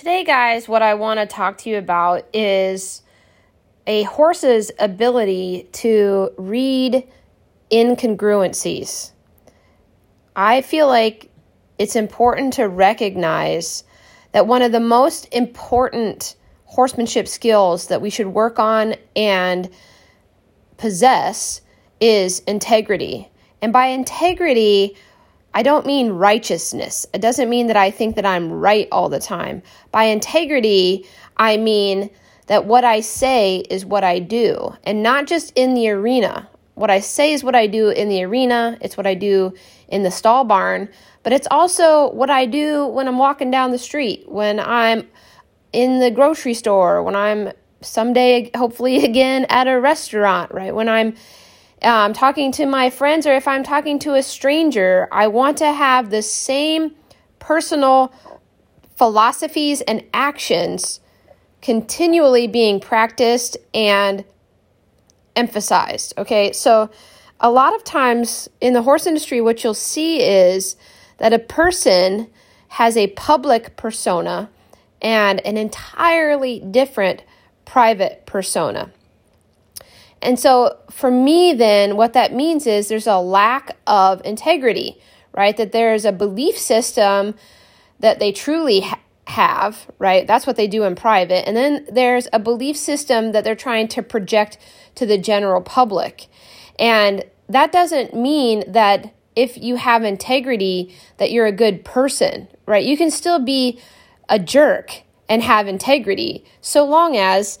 Today, guys, what I want to talk to you about is a horse's ability to read incongruencies. I feel like it's important to recognize that one of the most important horsemanship skills that we should work on and possess is integrity. And by integrity, I don't mean righteousness. It doesn't mean that I think that I'm right all the time. By integrity, I mean that what I say is what I do, and not just in the arena. What I say is what I do in the arena, it's what I do in the stall barn, but it's also what I do when I'm walking down the street, when I'm in the grocery store, when I'm someday, hopefully, again at a restaurant, right? When I'm um, talking to my friends or if I'm talking to a stranger, I want to have the same personal philosophies and actions continually being practiced and emphasized. Okay, so a lot of times in the horse industry, what you'll see is that a person has a public persona and an entirely different private persona. And so for me, then, what that means is there's a lack of integrity, right? That there's a belief system that they truly ha- have, right? That's what they do in private. And then there's a belief system that they're trying to project to the general public. And that doesn't mean that if you have integrity that you're a good person, right? You can still be a jerk and have integrity so long as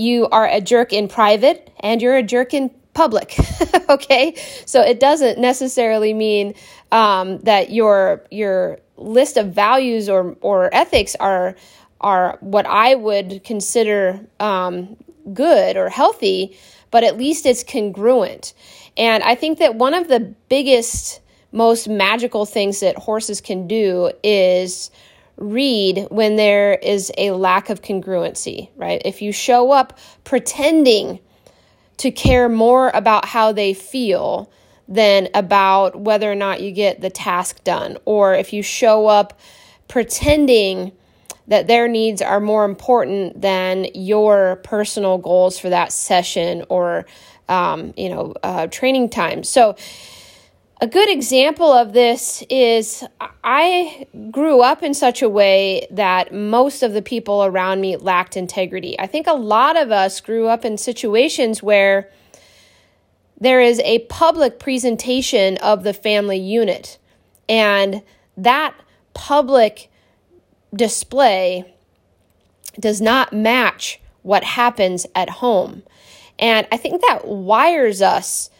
you are a jerk in private and you're a jerk in public. okay, so it doesn't necessarily mean um, that your your list of values or or ethics are are what I would consider um, good or healthy, but at least it's congruent. And I think that one of the biggest, most magical things that horses can do is read when there is a lack of congruency, right? If you show up pretending to care more about how they feel than about whether or not you get the task done, or if you show up pretending that their needs are more important than your personal goals for that session or um, you know uh, training time so a good example of this is I grew up in such a way that most of the people around me lacked integrity. I think a lot of us grew up in situations where there is a public presentation of the family unit, and that public display does not match what happens at home. And I think that wires us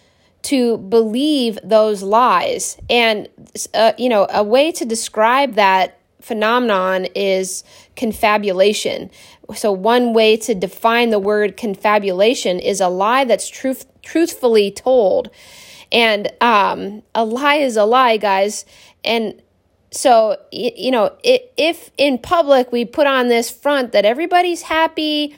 to believe those lies. And, uh, you know, a way to describe that phenomenon is confabulation. So, one way to define the word confabulation is a lie that's truth, truthfully told. And um, a lie is a lie, guys. And so, you know, if in public we put on this front that everybody's happy,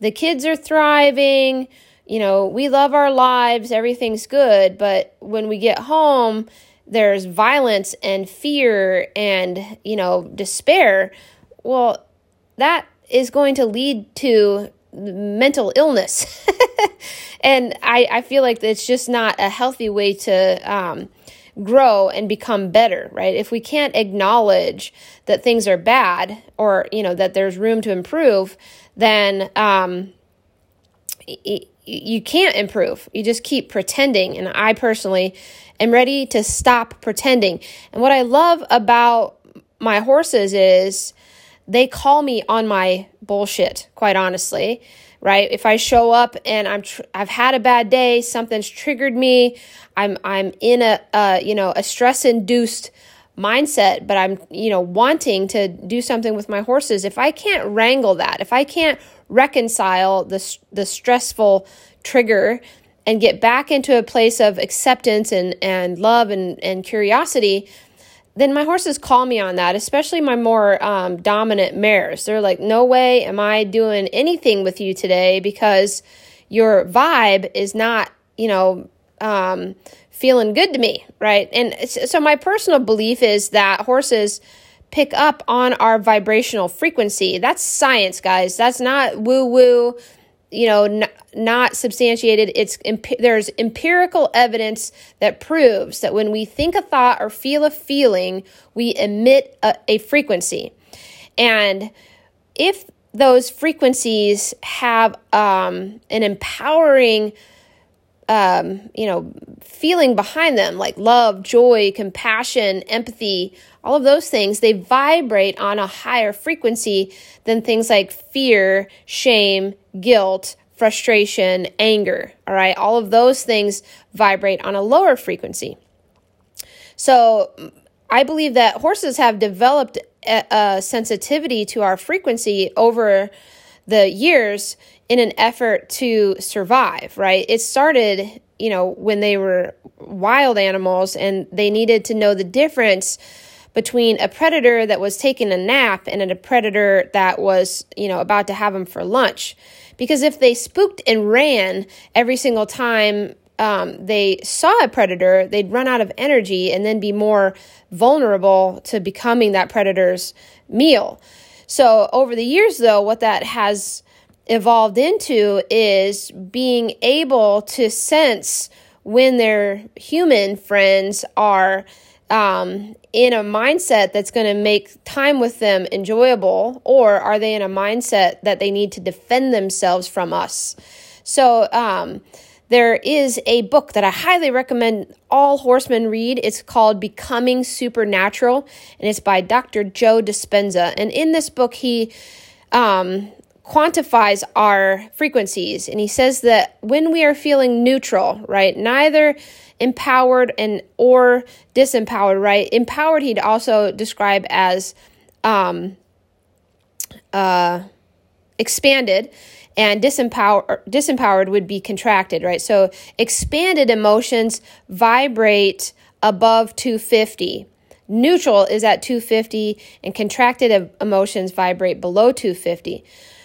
the kids are thriving, you know, we love our lives, everything's good, but when we get home, there's violence and fear and, you know, despair. Well, that is going to lead to mental illness. and I, I feel like it's just not a healthy way to um, grow and become better, right? If we can't acknowledge that things are bad or, you know, that there's room to improve, then um, it, you can't improve. You just keep pretending. And I personally am ready to stop pretending. And what I love about my horses is they call me on my bullshit, quite honestly. Right? If I show up and I'm tr- I've had a bad day, something's triggered me, I'm I'm in a uh, you know, a stress induced mindset, but I'm, you know, wanting to do something with my horses, if I can't wrangle that, if I can't reconcile the, the stressful trigger and get back into a place of acceptance and, and love and, and curiosity, then my horses call me on that, especially my more um, dominant mares. They're like, no way am I doing anything with you today because your vibe is not, you know, um, feeling good to me, right? And so my personal belief is that horses pick up on our vibrational frequency. That's science, guys. That's not woo woo, you know, n- not substantiated. It's there's empirical evidence that proves that when we think a thought or feel a feeling, we emit a, a frequency. And if those frequencies have um, an empowering um, you know, feeling behind them, like love, joy, compassion, empathy, all of those things, they vibrate on a higher frequency than things like fear, shame, guilt, frustration, anger. All right. All of those things vibrate on a lower frequency. So I believe that horses have developed a, a sensitivity to our frequency over the years in an effort to survive, right? It started, you know, when they were wild animals and they needed to know the difference between a predator that was taking a nap and a predator that was, you know, about to have them for lunch. Because if they spooked and ran every single time um, they saw a predator, they'd run out of energy and then be more vulnerable to becoming that predator's meal. So, over the years, though, what that has evolved into is being able to sense when their human friends are um, in a mindset that's going to make time with them enjoyable, or are they in a mindset that they need to defend themselves from us? So, um, there is a book that I highly recommend all horsemen read. It's called Becoming Supernatural, and it's by Dr. Joe Dispenza. And in this book, he um, quantifies our frequencies, and he says that when we are feeling neutral, right, neither empowered and or disempowered, right? Empowered, he'd also describe as um, uh, expanded and disempower, disempowered would be contracted, right? So expanded emotions vibrate above 250. Neutral is at 250, and contracted emotions vibrate below 250.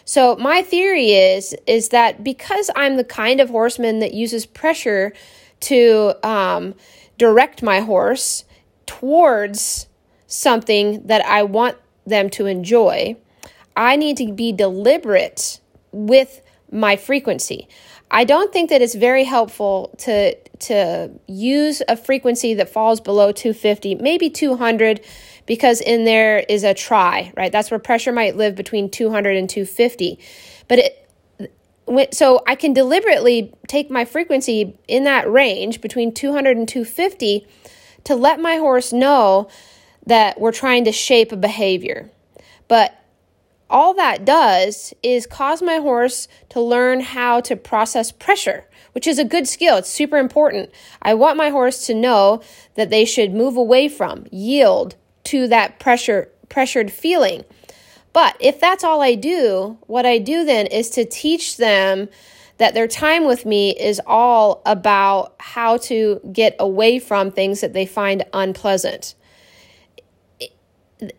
So my theory is is that because I'm the kind of horseman that uses pressure to um, direct my horse towards something that I want them to enjoy, I need to be deliberate with my frequency. I don't think that it's very helpful to to use a frequency that falls below 250, maybe 200 because in there is a try, right? That's where pressure might live between 200 and 250. But it so I can deliberately take my frequency in that range between 200 and 250 to let my horse know that we're trying to shape a behavior. But all that does is cause my horse to learn how to process pressure, which is a good skill. It's super important. I want my horse to know that they should move away from, yield to that pressure pressured feeling. But if that's all I do, what I do then is to teach them that their time with me is all about how to get away from things that they find unpleasant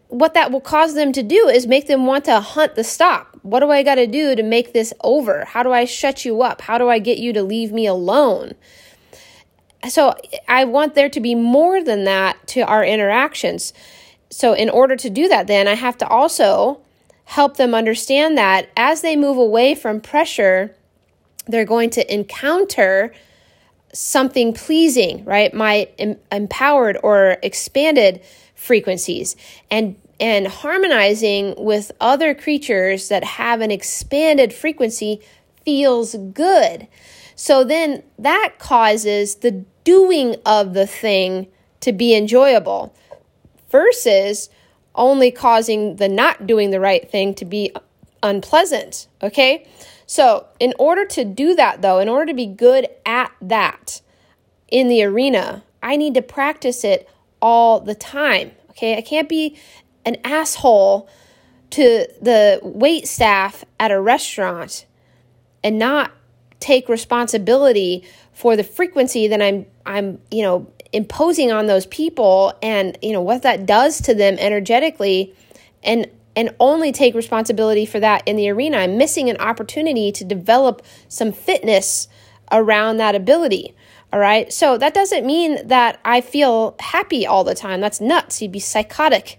what that will cause them to do is make them want to hunt the stop. What do I got to do to make this over? How do I shut you up? How do I get you to leave me alone? So I want there to be more than that to our interactions. So in order to do that, then I have to also help them understand that as they move away from pressure, they're going to encounter something pleasing, right? My em- empowered or expanded frequencies and and harmonizing with other creatures that have an expanded frequency feels good. So then that causes the doing of the thing to be enjoyable versus only causing the not doing the right thing to be unpleasant. Okay? So, in order to do that, though, in order to be good at that in the arena, I need to practice it all the time. Okay, I can't be an asshole to the wait staff at a restaurant and not take responsibility for the frequency that I'm I'm, you know, imposing on those people and, you know, what that does to them energetically and and only take responsibility for that in the arena. I'm missing an opportunity to develop some fitness around that ability. All right. So that doesn't mean that I feel happy all the time. That's nuts. You'd be psychotic.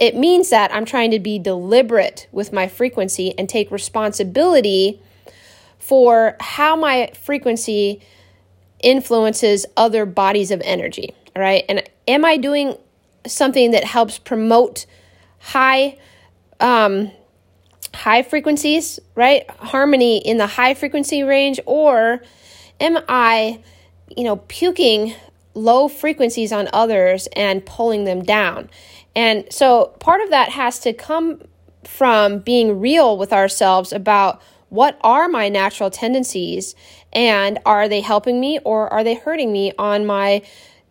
it means that I'm trying to be deliberate with my frequency and take responsibility for how my frequency influences other bodies of energy. All right. And am I doing something that helps promote high um, high frequencies, right? Harmony in the high frequency range, or am I, you know, puking low frequencies on others and pulling them down? And so part of that has to come from being real with ourselves about what are my natural tendencies? And are they helping me or are they hurting me on my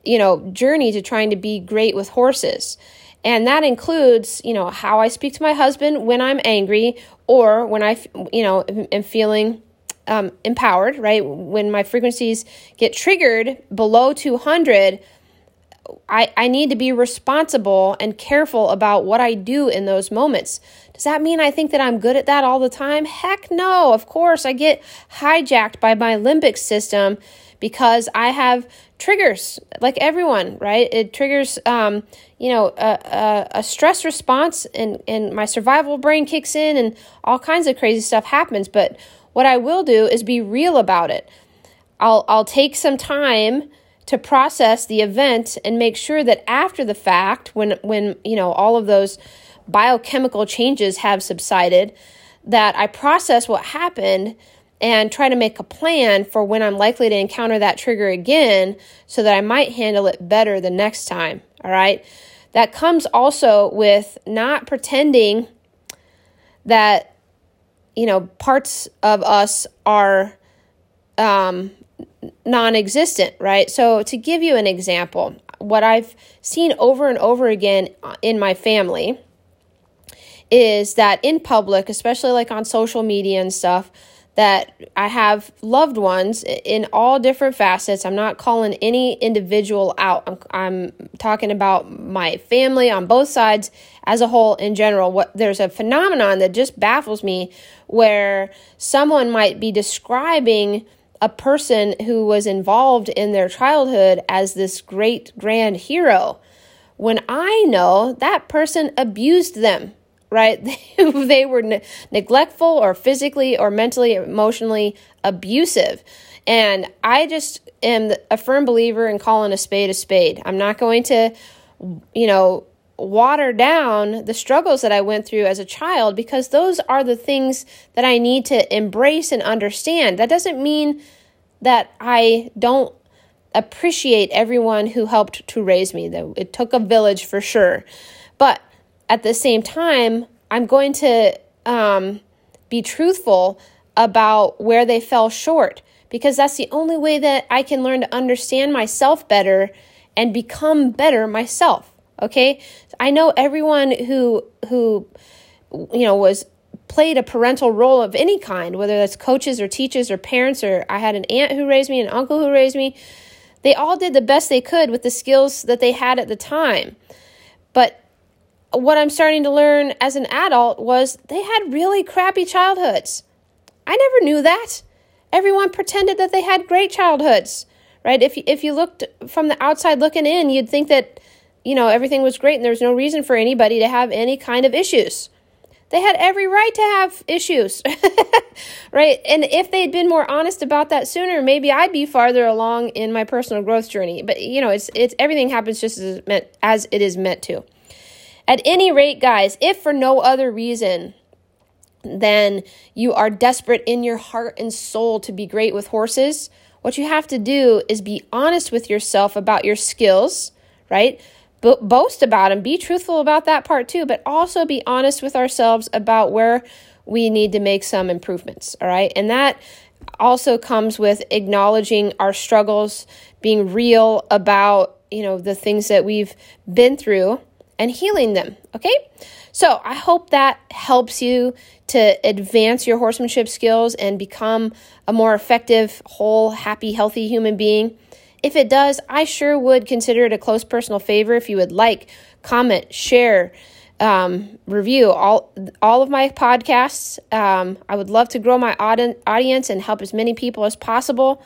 you know journey to trying to be great with horses? And that includes you know how i speak to my husband when i'm angry or when i you know am feeling um, empowered right? When my frequencies get triggered below 200 I, I need to be responsible and careful about what I do in those moments. Does that mean I think that I'm good at that all the time? Heck no. Of course, I get hijacked by my limbic system because I have triggers like everyone, right? It triggers, um, you know, a, a, a, stress response and, and my survival brain kicks in and all kinds of crazy stuff happens. But what I will do is be real about it. I'll, I'll take some time to process the event and make sure that after the fact, when, when, you know, all of those biochemical changes have subsided, that I process what happened and try to make a plan for when I'm likely to encounter that trigger again so that I might handle it better the next time. All right. That comes also with not pretending that, you know, parts of us are um, non existent, right? So, to give you an example, what I've seen over and over again in my family is that in public, especially like on social media and stuff, that I have loved ones in all different facets. I'm not calling any individual out. I'm, I'm, talking about my family on both sides as a whole in general. What there's a phenomenon that just baffles me where someone might be describing a person who was involved in their childhood as this great grand hero when I know that person abused them right? they were ne- neglectful or physically or mentally, emotionally abusive. And I just am a firm believer in calling a spade a spade. I'm not going to, you know, water down the struggles that I went through as a child because those are the things that I need to embrace and understand. That doesn't mean that I don't appreciate everyone who helped to raise me. Though It took a village for sure. But at the same time, I'm going to um, be truthful about where they fell short because that's the only way that I can learn to understand myself better and become better myself. Okay, I know everyone who who you know was played a parental role of any kind, whether that's coaches or teachers or parents, or I had an aunt who raised me, an uncle who raised me. They all did the best they could with the skills that they had at the time. But what I'm starting to learn as an adult was they had really crappy childhoods. I never knew that. Everyone pretended that they had great childhoods, right? If if you looked from the outside looking in, you'd think that you know everything was great and there was no reason for anybody to have any kind of issues. They had every right to have issues, right? And if they'd been more honest about that sooner, maybe I'd be farther along in my personal growth journey. But you know, it's it's everything happens just as meant as it is meant to. At any rate, guys, if for no other reason than you are desperate in your heart and soul to be great with horses, what you have to do is be honest with yourself about your skills, right? Bo- boast about them, be truthful about that part too, but also be honest with ourselves about where we need to make some improvements, all right? And that also comes with acknowledging our struggles, being real about, you know, the things that we've been through and healing them. Okay? So I hope that helps you to advance your horsemanship skills and become a more effective, whole, happy, healthy human being. If it does, I sure would consider it a close personal favor if you would like, comment, share, um, review all all of my podcasts. Um, I would love to grow my audience and help as many people as possible.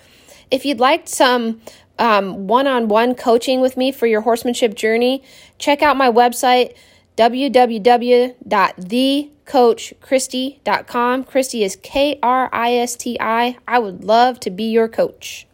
If you'd like some one on one coaching with me for your horsemanship journey, check out my website www.thecoachkristi.com. Kristi is K R I S T I. I would love to be your coach.